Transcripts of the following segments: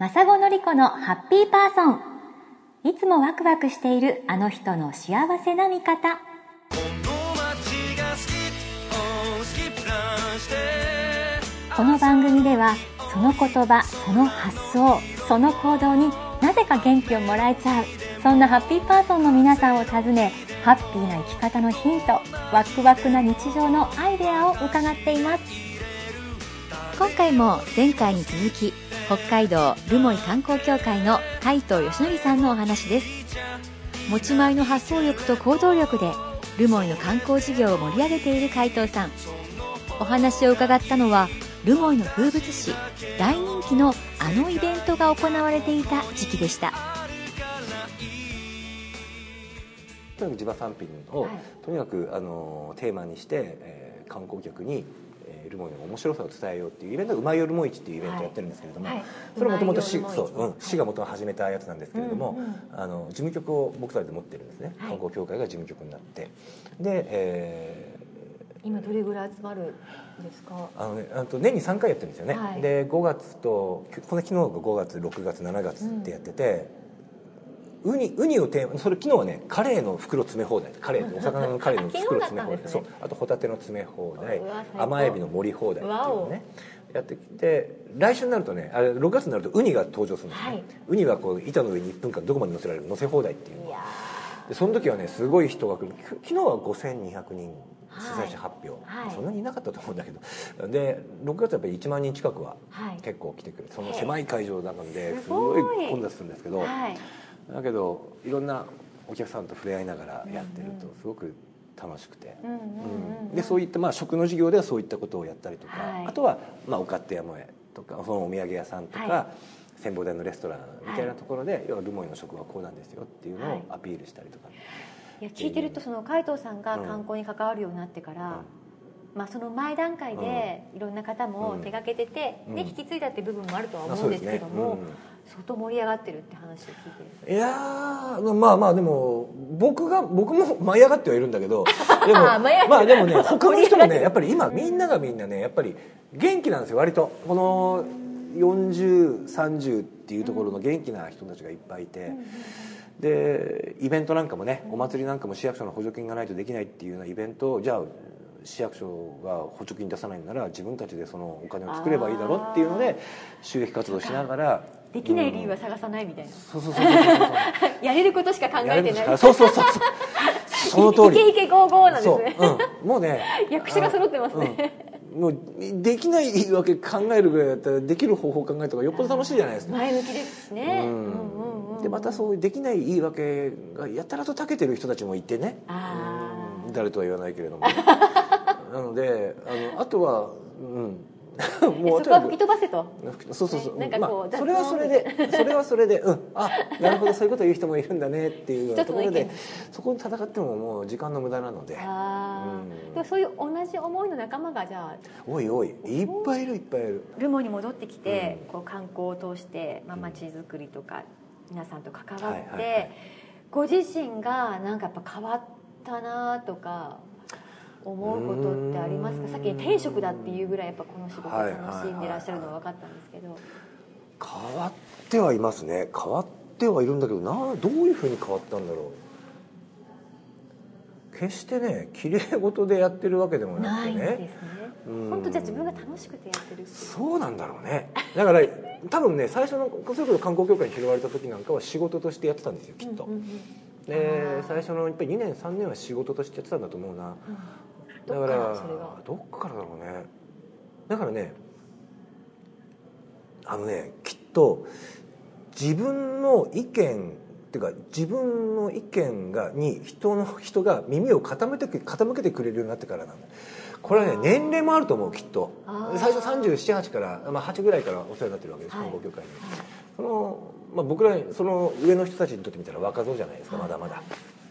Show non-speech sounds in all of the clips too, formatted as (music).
マサゴのりこのハッピーパーソン。いつもワクワクしているあの人の幸せな味方。この番組ではその言葉その発想その行動になぜか元気をもらえちゃうそんなハッピーパーソンの皆さんを訪ねハッピーな生き方のヒントワクワクな日常のアイデアを伺っています。今回も前回に続き北海道留萌観光協会の海藤義則さんのお話です。持ち前の発想力と行動力で留萌の観光事業を盛り上げている海藤さん。お話を伺ったのは留萌の風物詩大人気のあのイベントが行われていた時期でした。とにかく地場産品を、はい、とにかくあのテーマにして、えー、観光客にルモイの面白さを伝えようっていうイベントが「うまいよルモ市」っていうイベントをやってるんですけれども、はい。はい、それはもともと市がもともと始めたやつなんですけれども、うんうん、あの事務局を僕たちで持ってるんですね、観光協会が事務局になって。で、えー、今どれぐらい集まるんですか？あの、ね、あと年に3回やってるんですよね、で5月とこの昨日が5月6月7月ってやってて、うんウニウニをテーマそれ昨日はねカレーの袋詰め放題。カレーお魚のカレーの袋詰め放題、ね、そう。あとホタテの詰め放題。甘エビの盛り放題っていうのねやってきて来週になるとねあれ6月になるとウニが登場するんですね、はい、ウニはこう板の上に1分間どこまで乗せられる乗せ放題っていうでその時はねすごい人が来る。昨日は5200人主催者発表、はい、そんなにいなかったと思うんだけど。で6月はやっぱり1万人近くは結構来てくれて、その狭い会場なのですごい混雑するんですけど、はいだけどいろんなお客さんと触れ合いながらやってるとすごく楽しくて。でそういったまあ食の事業ではそういったことをやったりとか、はい、あとはまあお勝手やもえとかそのお土産屋さんとか、はい、展望台のレストランみたいなところで、はい、要はルモイの食はこうなんですよっていうのをアピールしたりとか。いや聞いてるとその海藤さんが観光に関わるようになってから、うん。まあ、その前段階でいろんな方も手がけてて、ね、引き継いだっていう部分もあるとは思うんですけども、相当盛り上がってるって話を聞いていやまあまあでも僕が僕も舞い上がってはいるんだけど (laughs) でもまあでもね他の人もねやっぱり今みんながみんなねやっぱり元気なんですよ割と。この4030っていうところの元気な人たちがいっぱいいて。でイベントなんかもねお祭りなんかも市役所の補助金がないとできないっていうようなイベントをじゃあ市役所が補助金出さないなら自分たちでそのお金を作ればいいだろうっていうので収益活動しながらできない理由は探さないみたいな、そうそうそうそうやれることしか考えてない。そうそうそうその通り。いけいけゴーゴーなんですね、う。ん、もうね。役者が揃ってますね、もうできないわけ考えるぐらいだったらできる方法を考えた方がよっぽど楽しいじゃないですか。前向きですね、うん。うんうん、でまたそういうできない言い訳がやたらと長けてる人たちもいてね。誰とは言わないけれども。(laughs) なのであのあとはうんもうそこは吹き飛ばせと？そうそうそう、なんかこう、まあ、それはそれでそれはそれでうん。あなるほど。そういうこと言う人もいるんだねっていうところでそこに戦ってももう時間の無駄なので。あ、うん、でもそういう同じ思いの仲間がじゃあおいおいいっぱいいるいっぱいいる。ルモに戻ってきて、うん、こう観光を通してまあ街づくりとか皆さんと関わって、ご自身がなんかやっぱ変わったなとか思うことってありますか？さっき転職だっていうぐらいやっぱこの仕事楽しんでらっしゃるのは分かったんですけど、変わってはいますね。変わってはいるんだけどなどういうふうに変わったんだろう？決してね綺麗事でやってるわけでもなくてね。ないですね。本当じゃあ自分が楽しくてやってるそうなんだろうね。だから多分ね最初のそれこそ観光協会に拾われた時なんかは仕事としてやってたんですよきっと、うんうんうん。で最初のやっぱり2年3年は仕事としてやってたんだと思うな、うんだからどっからだろうね。だからねあのねきっと自分の意見っていうか自分の意見がに人の人が耳を傾けて傾けてくれるようになってからなんだ。これはね年齢もあると思うきっと。最初378から、まあ、8ぐらいからお世話になってるわけです観光協会に、その、まあ、僕らその上の人たちにとってみたら若造じゃないですかまだまだ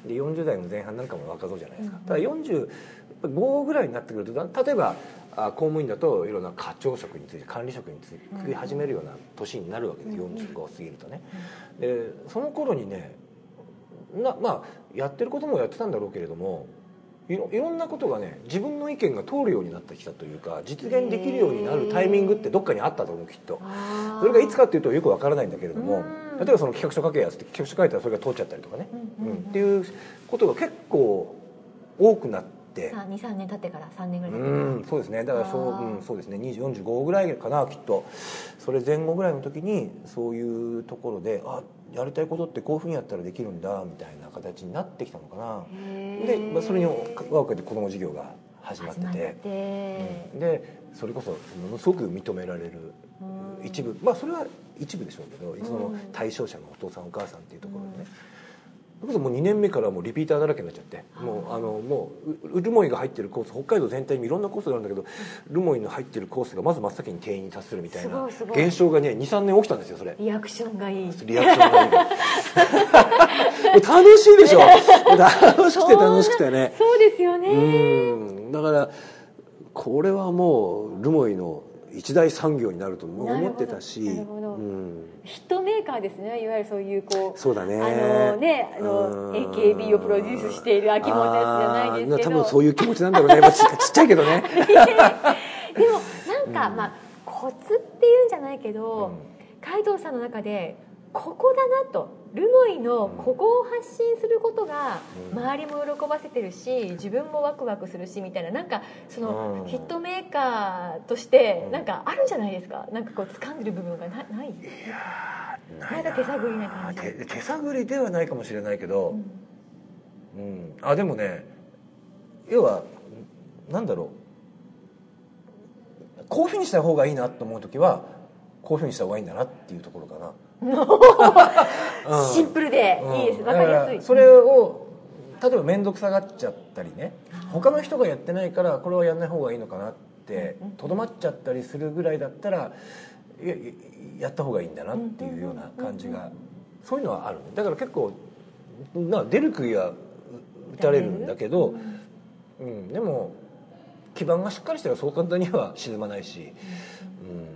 で40代の前半なんかも若造じゃないですか、ただ45ぐらいになってくると例えば公務員だといろんな課長職について管理職についてくり始めるような年になるわけです、45過ぎるとね。でその頃にねなまあやってることもやってたんだろうけれどもいろいろんなことがね自分の意見が通るようになってきたというか実現できるようになるタイミングってどっかにあったと思うきっと。それがいつかっていうとよくわからないんだけれども例えばその企画書書けやつって企画書書いたらそれが通っちゃったりとかね、っていうことが結構多くなって。23年経ってから3年ぐらいうん。そうですね。だからそう,、うん、そうですね。45ぐらいかなきっと。それ前後ぐらいの時にそういうところであやりたいことってこういうふうにやったらできるんだみたいな形になってきたのかな。で、まあ、それに輪をかけて子ども事業が始まってて、うん、でそれこそものすごく認められる一部。まあそれは一部でしょうけどその対象者のお父さんお母さんっていうところでね、それこそもう2年目からもうリピーターだらけになっちゃって。もうあのもうルモイが入ってるコース北海道全体にいろんなコースがあるんだけどルモイの入ってるコースがまず真っ先に定員に達するみたいな。現象がね23年起きたんですよそれ。リアクションがいい。リアクションがいい。(laughs) 楽しいでしょ。楽しくて楽しくてね。そうですよねこれはもうルモイの一大産業になると思ってたしなるほど、うん、ヒットメーカーですね。いわゆるそういうこうそうだね。あのねあの AKB をプロデュースしている秋元やつじゃないですけど。多分そういう気持ちなんだろうね、まあ、ち (laughs) ちっちゃいけどね。でもなんか、まあコツっていうんじゃないけど、海藤さんの中でここだなとルモイのここを発信することが周りも喜ばせてるし自分もワクワクするしみたいななんかそのヒットメーカーとしてなんかあるんじゃないですか。なんかこう掴んでる部分がなない？いやなんか手探りな感じ。手探りではないかもしれないけど、うん、うん、あでもね要はなんだろう。こういうふうにした方がいいなと思う時はこういうふうにした方がいいんだなっていうところかな。(laughs) シンプルでいいです、うん、分かりやすい。それを例えば面倒くさがっちゃったりね。他の人がやってないからこれはやんない方がいいのかなってとどまっちゃったりするぐらいだったらややった方がいいんだなっていうような感じがそういうのはあるだから結構な出る杭は打たれるんだけど、うん、でも基盤がしっかりしてればそう簡単には沈まないし、うん、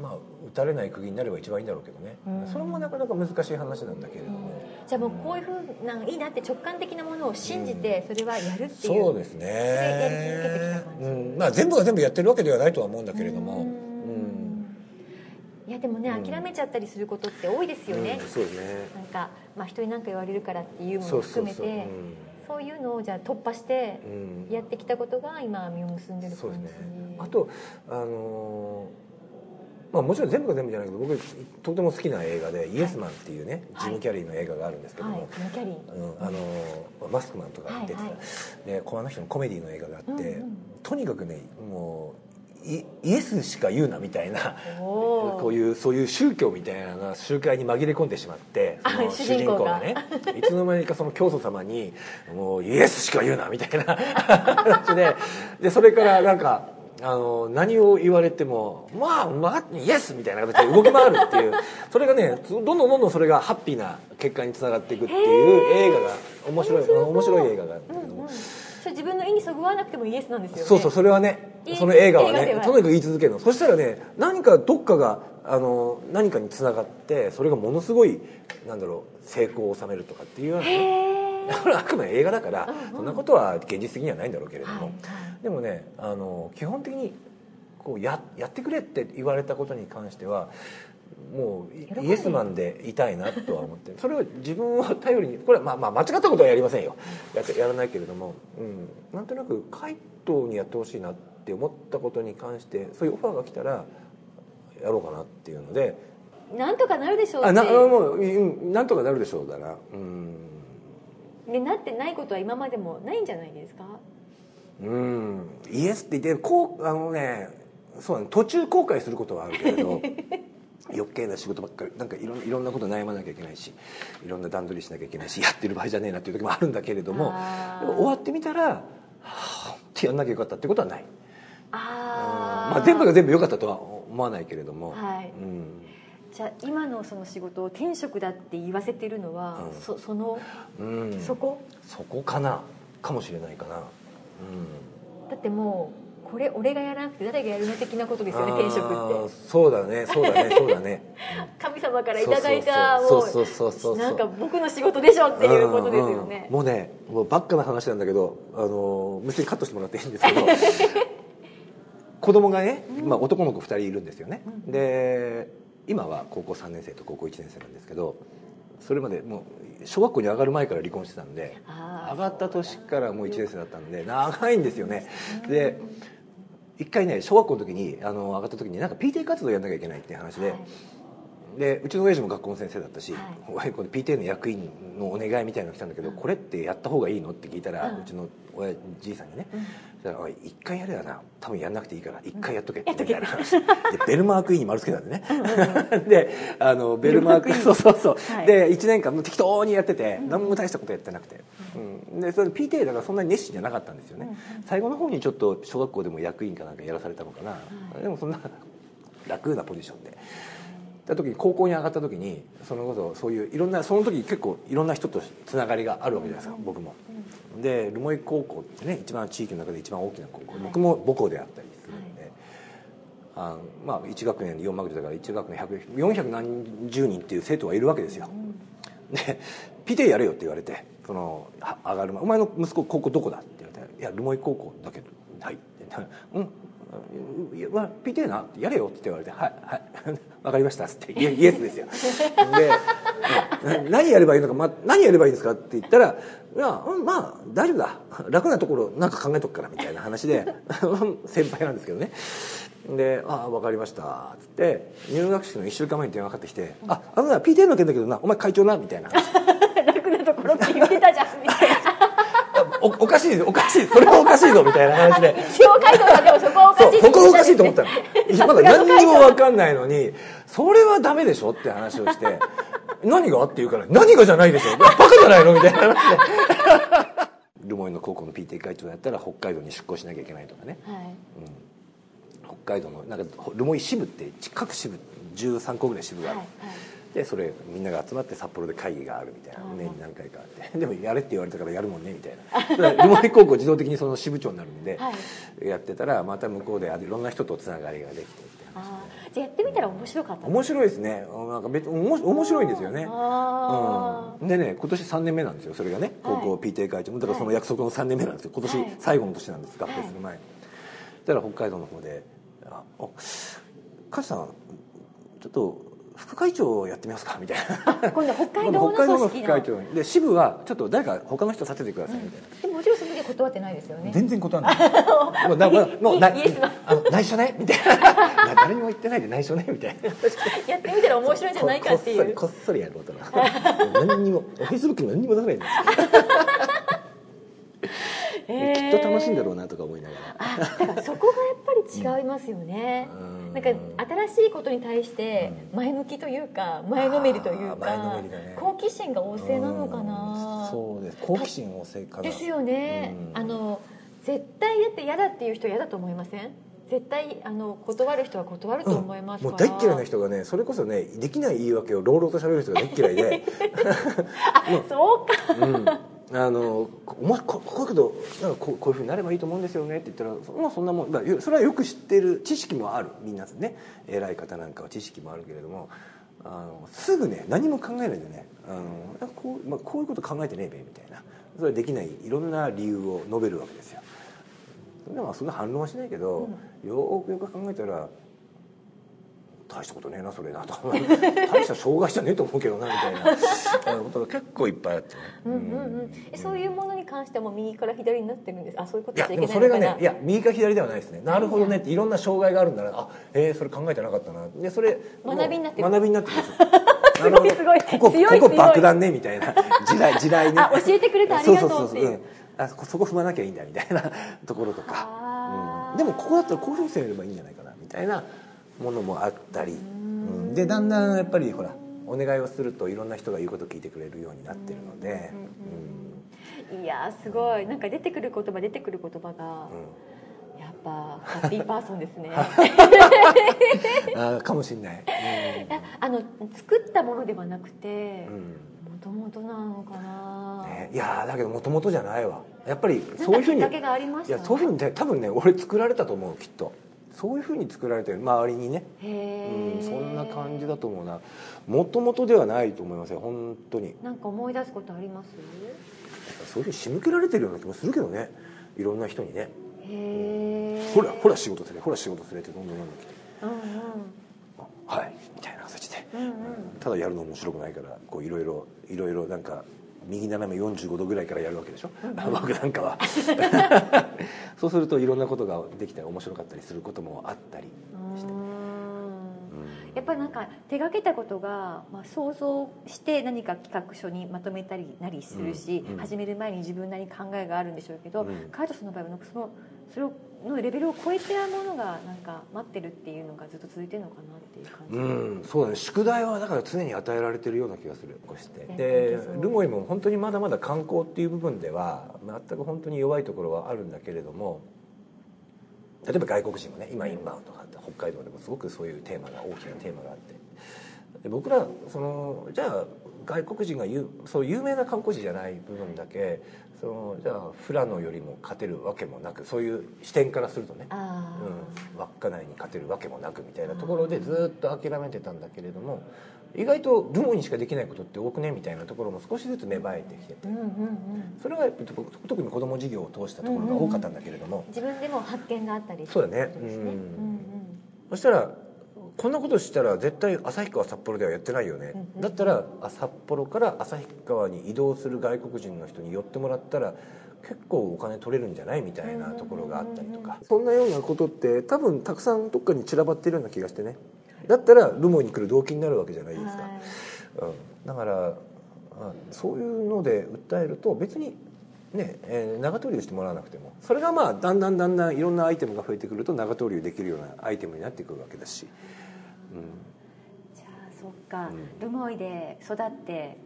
まあ打たれない釘になれば一番いいんだろうけどね、うん、それもなかなか難しい話なんだけれども、うん、じゃあもうこういうふうないいなって直感的なものを信じてそれはやるっていう、そうですね。やり続けてきた感じ、うん。まあ、全部が全部やってるわけではないとは思うんだけれども、いやでもね、諦めちゃったりすることって多いですよね、そうですね。なんか、まあ、人に何か言われるからっていうのも含めてそういうのをじゃあ突破してやってきたことが今実を結んでる感じ、ね、あとあのーまあ、もちろん全部が全部じゃないけど僕とても好きな映画で「イエスマン」っていうね、ジム・キャリーの映画があるんですけども、うん、あのマスクマンとか出てた、でこの人のコメディの映画があって、とにかくねもうイエスしか言うなみたいなこういうそういう宗教みたいなのが集会に紛れ込んでしまってその主人公がねいつの間にかその教祖様に「もうイエスしか言うな」みたいな (laughs) 話ででそれからなんかあの何を言われてもまあまあイエスみたいな形で動き回るっていうそれがねどんどんどんどんそれがハッピーな結果につながっていくっていう映画が面白い面白い映画があるんだけど。も、うんうん、自分の意にそぐわなくてもイエスなんですよね。そうそうそれはねその映画はねとにかく言い続けるのそしたらね何かどっかがあの何かにつながってそれがものすごいなんだろう成功を収めるとかっていうようなねこれあくまで映画だから、そんなことは現実的にはないんだろうけれども、でもねあの基本的にこうややってくれって言われたことに関してはもうイエスマンでいたいなとは思って (laughs) それを自分を頼りにこれはまあまあ間違ったことはやりませんよ。ややらないけれども、うん、なんとなく海藤にやってほしいなって思ったことに関してそういうオファーが来たらやろうかなっていうので。なんとかなるでしょうあなもうなんとかなるでしょうだな。うんでなってないことは今までもないんじゃないですか？うん。イエスって言ってこうあのねそうね途中後悔することはあるけれど (laughs) 余計な仕事ばっかりなんかいろいろんなこと悩まなきゃいけないしいろんな段取りしなきゃいけないしやってる場合じゃねえなっていう時もあるんだけれども終わってみたらはあってやんなきゃよかったってことはない。あ、まあ、全部が全部良かったとは思わないけれども、はい、うんじゃあ今のその仕事を転職だって言わせてるのは、うん、そその、うん、そこ？そこかな？かもしれないかな、うん、だってもうこれ俺がやらなくて誰がやるの的なことですよね転職って。そうだねそうだねそうだね。(laughs) 神様からいただいたもうなんか僕の仕事でしょっていうことですよね、もうねもうばっかな話なんだけどあの別にカットしてもらっていいんですけど (laughs) 子供がね、まあ、男の子2人いるんですよね、うん、で今は高校3年生と高校1年生なんですけどそれまでもう小学校に上がる前から離婚してたんで上がった年からもう1年生だったんで長いんですよね。で一回ね小学校の時にあの上がった時になんか PTA 活動やんなきゃいけないっていう話で、はい、でうちの親父も学校の先生だったし、はい、この PTA の役員のお願いみたいなのが来たんだけど、これってやった方がいいの？って聞いたら、うちの親じいさんにね、おい一回やれやな。多分やんなくていいから一回やっとけってみたいな。話でベルマークインに丸つけたんでね。であのベルマークそうそうそう、はい、で1年間適当にやってて何も大したことやってなくて、うん、でそれ PTA だからそんなに熱心じゃなかったんですよね、最後の方にちょっと小学校でも役員かなんかやらされたのかな、でもそんな楽なポジションで。た時に高校に上がった時にそのことそういういろんなその時結構いろんな人とつながりがあるわけじゃないですか僕も。で留萌高校ってね一番地域の中で一番大きな高校、はい、僕も母校であったりするんで、はい、あまあ1学年で4学年だから1学年400何十人っていう生徒がいるわけですよ、うん、で PTA やれよって言われてその上がるお前の息子高校どこだ？って言われて「いや留萌高校だけどはい」うんまあ、PTA なやれよって言われて「はいはい (laughs) 分かりました」っつってイエスですよ。で何やればいいのか、ま、何やればいいんですかって言ったら「いや、まあ大丈夫だ。楽なところなんか考えとくから」みたいな話で (laughs) 先輩なんですけどね。で「ああ分かりました」っつって入学式の1週間前に電話かかってきて「ああのな PTA の件だけどなお前会長な」みたいな話。(laughs) 楽なところって言ってたじゃんみおおかしいおかしいそれはおかしいぞみたいな話で。司法街道さんでもそこはおかしいそこはおかしいと思ったの。まだ何にも分かんないのにそれはダメでしょって話をして。何がって言うから何がじゃないでしょ。バカじゃないのみたいな話で。留萌の高校の PTA 会長やったら北海道に出向しなきゃいけないとかね、はい。うん、北海道のなんか留萌支部って各支部13個ぐらい支部がある、はいはいでそれみんなが集まって札幌で会議があるみたいな。年に何回かあって。(laughs) でもやれって言われたからやるもんねみたいな。(laughs) 留萌高校自動的にその支部長になるんで、やってたらまた向こうでいろんな人とつながりができてって話じゃあやってみたら面白かった。面白いですね。なんか別面白いんですよね、うん、でね今年3年目なんですよそれがね。高校 PTA 会長だからその約束の3年目なんですよ。今年最後の年なんです合併する前、はい、たら北海道の方で「あ母さんちょっと副会長をやってみますかみたいな。今度北海道の副会長。で支部はちょっと誰か他の人させてくださいみたいな、うん、でももちろんその時断ってないですよね。全然断らない。(laughs) もうなもうなあの内緒ねみたいな誰にも言ってないで内緒ねみたいなやってみたら面白いんじゃないかっていうこっそりやることな何にもフェイスブックに何にも出さないんですきっと楽しいんだろうなとか思いながらあだからそこがやっぱり違いますよね、うん、なんか新しいことに対して前向きというか前のめりというか、ね、好奇心が旺盛なのかな、そうです。好奇心旺盛かな。ですよね、あの絶対やって嫌だっていう人嫌だと思いません？絶対あの断る人は断ると思いますうん、もう大嫌いな人がねそれこそねできない言い訳を朗々と喋る人が大嫌いで。(laughs) あ、そうか、うんあのお前ここういうことなんかこうこういうふうになればいいと思うんですよねって言ったらそ,、まあ、そんなもん、まあ、それはよく知ってる知識もあるみんなね。偉い方なんかは知識もあるけれどもあのすぐね何も考えないでねあのこう,、まあ、こういうこと考えてねえべみたいな。それはできないいろんな理由を述べるわけですよ。でもそんな反論はしないけど、うん、よくよく考えたら大したことねえなそれなと大した障害じゃねえと思うけどなみたいな。ことが結構いっぱいあってね、うんうんうん、そういうものに関しても右から左になってるんです。あそういうこといやでもそれがねいや右か左ではないですね。なるほどねっていろんな障害があるんだな。あえー、それ考えてなかったな。でそれ学びになってる。学びになってるんです (laughs) すごいすごい。ここここ爆弾ねみたいな。時代時代ねあ教えてくれてありがとうって。いう、あそこ踏まなきゃいいんだみたいなところとか、うん、でもここだったらこういうふうにすればいいんじゃないかなみたいなものもあったり、でだんだんやっぱりほらお願いをするといろんな人が言うことを聞いてくれるようになってるので、うん、いやすごい。なんか出てくる言葉出てくる言葉が、うん、やっぱハッピーパーソンですね。(laughs) あかもしれない、うん、あの作ったものではなくてもともとなのかな、ね、いやだけどもともとじゃないわ。やっぱりそういうふうにいやそういうふうに多分ね俺作られたと思うきっとそういうふうに作られてる。周りにね。うん、そんな感じだと思うな。もともとではないと思いますよ。本当に。なんか思い出すことあります？そういうふうに仕向けられてるような気もするけどね。いろんな人にね。ほらほら仕事すれほら仕事すれってどんどんどんどん来て、うんうん、はい。みたいな形で、うんうん、ただやるの面白くないからこういろいろいろいろなんか右斜め45度ぐらいからやるわけでしょ、うん、僕なんかは。(laughs) そうするといろんなことができたり面白かったりすることもあったりして。やっぱりなんか手がけたことが、まあ、想像して何か企画書にまとめたりなりするし、うん。うん、始める前に自分なりに考えがあるんでしょうけど、うん、カイトさんの場合はそのそれのレベルを超えてるものがなんか待ってるっていうのがずっと続いてるのかなっていう感じ。うんそうだね。宿題はだから常に与えられてるような気がするこうして。でルモイも本当にまだまだ観光っていう部分では全く本当に弱いところはあるんだけれども例えば外国人もね今インバウンドがあって北海道でもすごくそういうテーマが大きなテーマがあってで僕らそのじゃあ外国人が言うそう有名な観光地じゃない部分だけそのじゃあ富良野よりも勝てるわけもなくそういう視点からするとね、うん、稚内に勝てるわけもなくみたいなところでずっと諦めてたんだけれども意外とルモにしかできないことって多くねみたいなところも少しずつ芽生えてきてて、うんうんうん、それが特に子ども事業を通したところが多かったんだけれども、うんうん自分でも発見があったりそうだね、うん。うんうん、そしたらこんなことしたら絶対旭川札幌ではやってないよね、だったら札幌から旭川に移動する外国人の人に寄ってもらったら結構お金取れるんじゃないみたいなところがあったりとか。そんなようなことって多分たくさんどっかに散らばってるような気がしてね。だったらルモに来る動機になるわけじゃないですか、はい、うん、だからそういうので訴えると別にね、えー、長投流してもらわなくても。それがまあだんだんだんだんいろんなアイテムが増えてくると長投流できるようなアイテムになってくるわけだし、うん、じゃあそっか、うん、ルモイで育って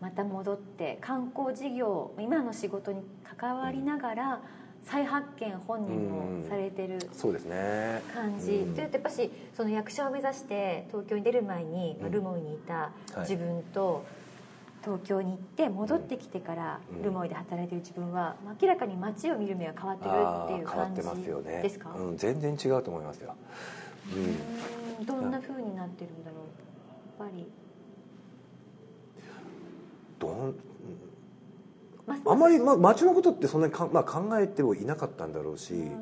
また戻って観光事業今の仕事に関わりながら、再発見本人もされてるそうですね。感じ、うん、というとやっぱしその役者を目指して東京に出る前に、うん、ルモイにいた自分と、東京に行って戻ってきてからルモイで働いてる自分は、明らかに街を見る目は変わってるっていう感じですか、ねうん、全然違うと思いますよ、うん、どんなふうになってるんだろう？やっぱり。どんあまり、まあ、街のことってそんなにか、まあ、考えてもいなかったんだろうし、うん、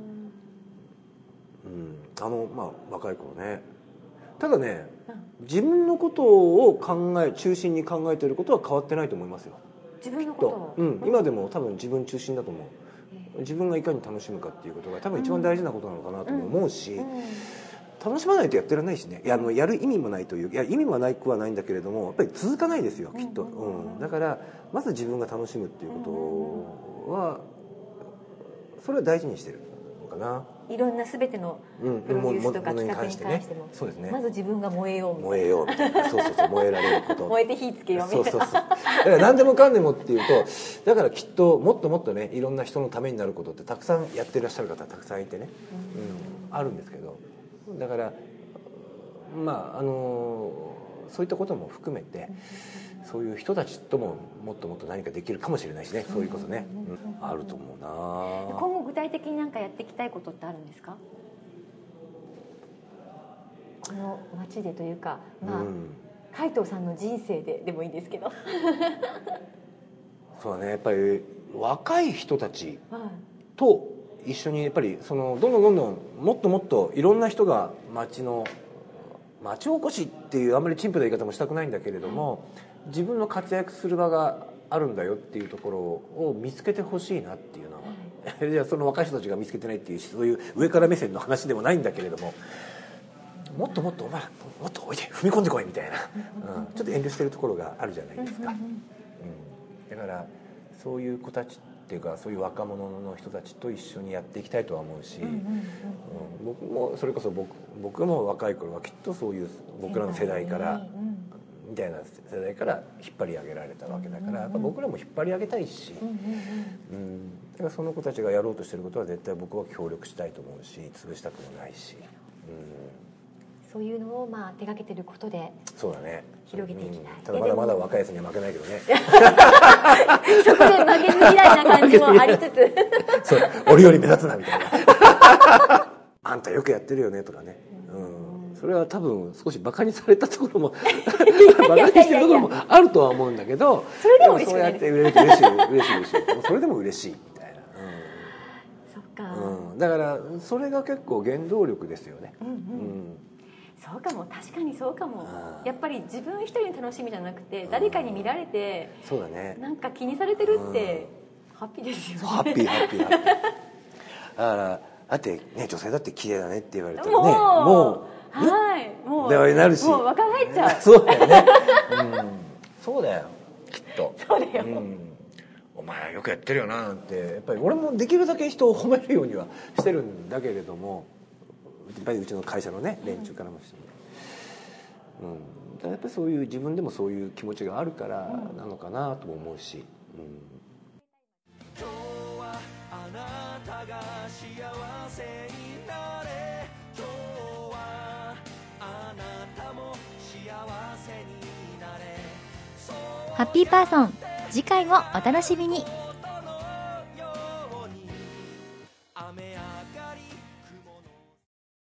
あのまあ若い頃ね。ただね、自分のことを考え中心に考えてることは変わってないと思いますよ。自分のことうん、今でも多分自分中心だと思う。自分がいかに楽しむかっていうことが多分一番大事なことなのかなと思うし、楽しまないとやってられないしね。いやあのやる意味もないといういや意味はないくはないんだけれどもやっぱり続かないですよきっと、うん、だからまず自分が楽しむっていうことはそれは大事にしてるのかな。いろんな全てのプロデュースとか企画に関しても、そうですね、まず自分が燃えよう燃えようみたいな。そうそうそう (laughs) 燃えられること。燃えて火つけようみたいな。そうそうそう。だから何でもかんでもっていうとだからきっともっともっとねいろんな人のためになることってたくさんやってらっしゃる方たくさんいてね、うん、あるんですけどだからまああのそういったことも含めてそういう人たちとももっともっと何かできるかもしれないしねそういうことね、うん、あると思うな。今後具体的に何かやっていきたいことってあるんですか？この街でというかまあ、うん、海藤さんの人生ででもいいんですけど。そうだね。やっぱり若い人たちと一緒にやっぱりそのどんどんどんどんもっともっといろんな人が町の町おこしっていうあんまり陳腐な言い方もしたくないんだけれども、自分の活躍する場があるんだよっていうところを見つけてほしいなっていうのは、はい、(laughs) じゃあその若い人たちが見つけてないっていうそういう上から目線の話でもないんだけれどももっともっとお前らもっとおいで踏み込んでこいみたいな、うん、ちょっと遠慮してるところがあるじゃないですか、うん、だからそういう子たちっていうかそういう若者の人たちと一緒にやっていきたいとは思うし、うん、僕もそれこそ僕僕も若い頃はきっとそういう僕らの世代からみたいな世代から引っ張り上げられたわけだから、やっぱ僕らも引っ張り上げたいし、うんだからその子たちがやろうとしてることは絶対僕は協力したいと思うし潰したくもないし、うん、そういうのをまあ手がけてることでそうだね。広げていきたい、うん、ただまだまだ若いやつには負けないけどね。そこで負けず嫌いな感じもありつつ。そう。俺より目立つなみたいな。あんたよくやってるよねとかね、うん、それは多分少しバカにされたところも (laughs) バカにしてるところもあるとは思うんだけどそれでも嬉しいそうやって嬉しい嬉しい嬉しい嬉しいそれでも嬉しいみたいな、そっか、うん、だからそれが結構原動力ですよね、うんうん。うんそうかも。確かにそうかも。やっぱり自分一人の楽しみじゃなくて誰かに見られてそうだね。なんか気にされてるってハッピーですよね。ハッピーハッピーハッピー。だからだってね女性だって綺麗だねって言われたらねもうもはい。もうではなるし。もう若返っちゃう。(laughs) そうだよね、うん、そうだよ。きっと。そうだよ。ん。お前よくやってるよななんて。やっぱり俺もできるだけ人を褒めるようにはしてるんだけれどもやっぱりうちの会社のね連中からもしても、う。ん、だからやっぱりそういう自分でもそういう気持ちがあるからなのかなとも思うし、うん。あなたが幸せになれ今日はあなたも幸せになれハッピーパーソン次回もお楽しみに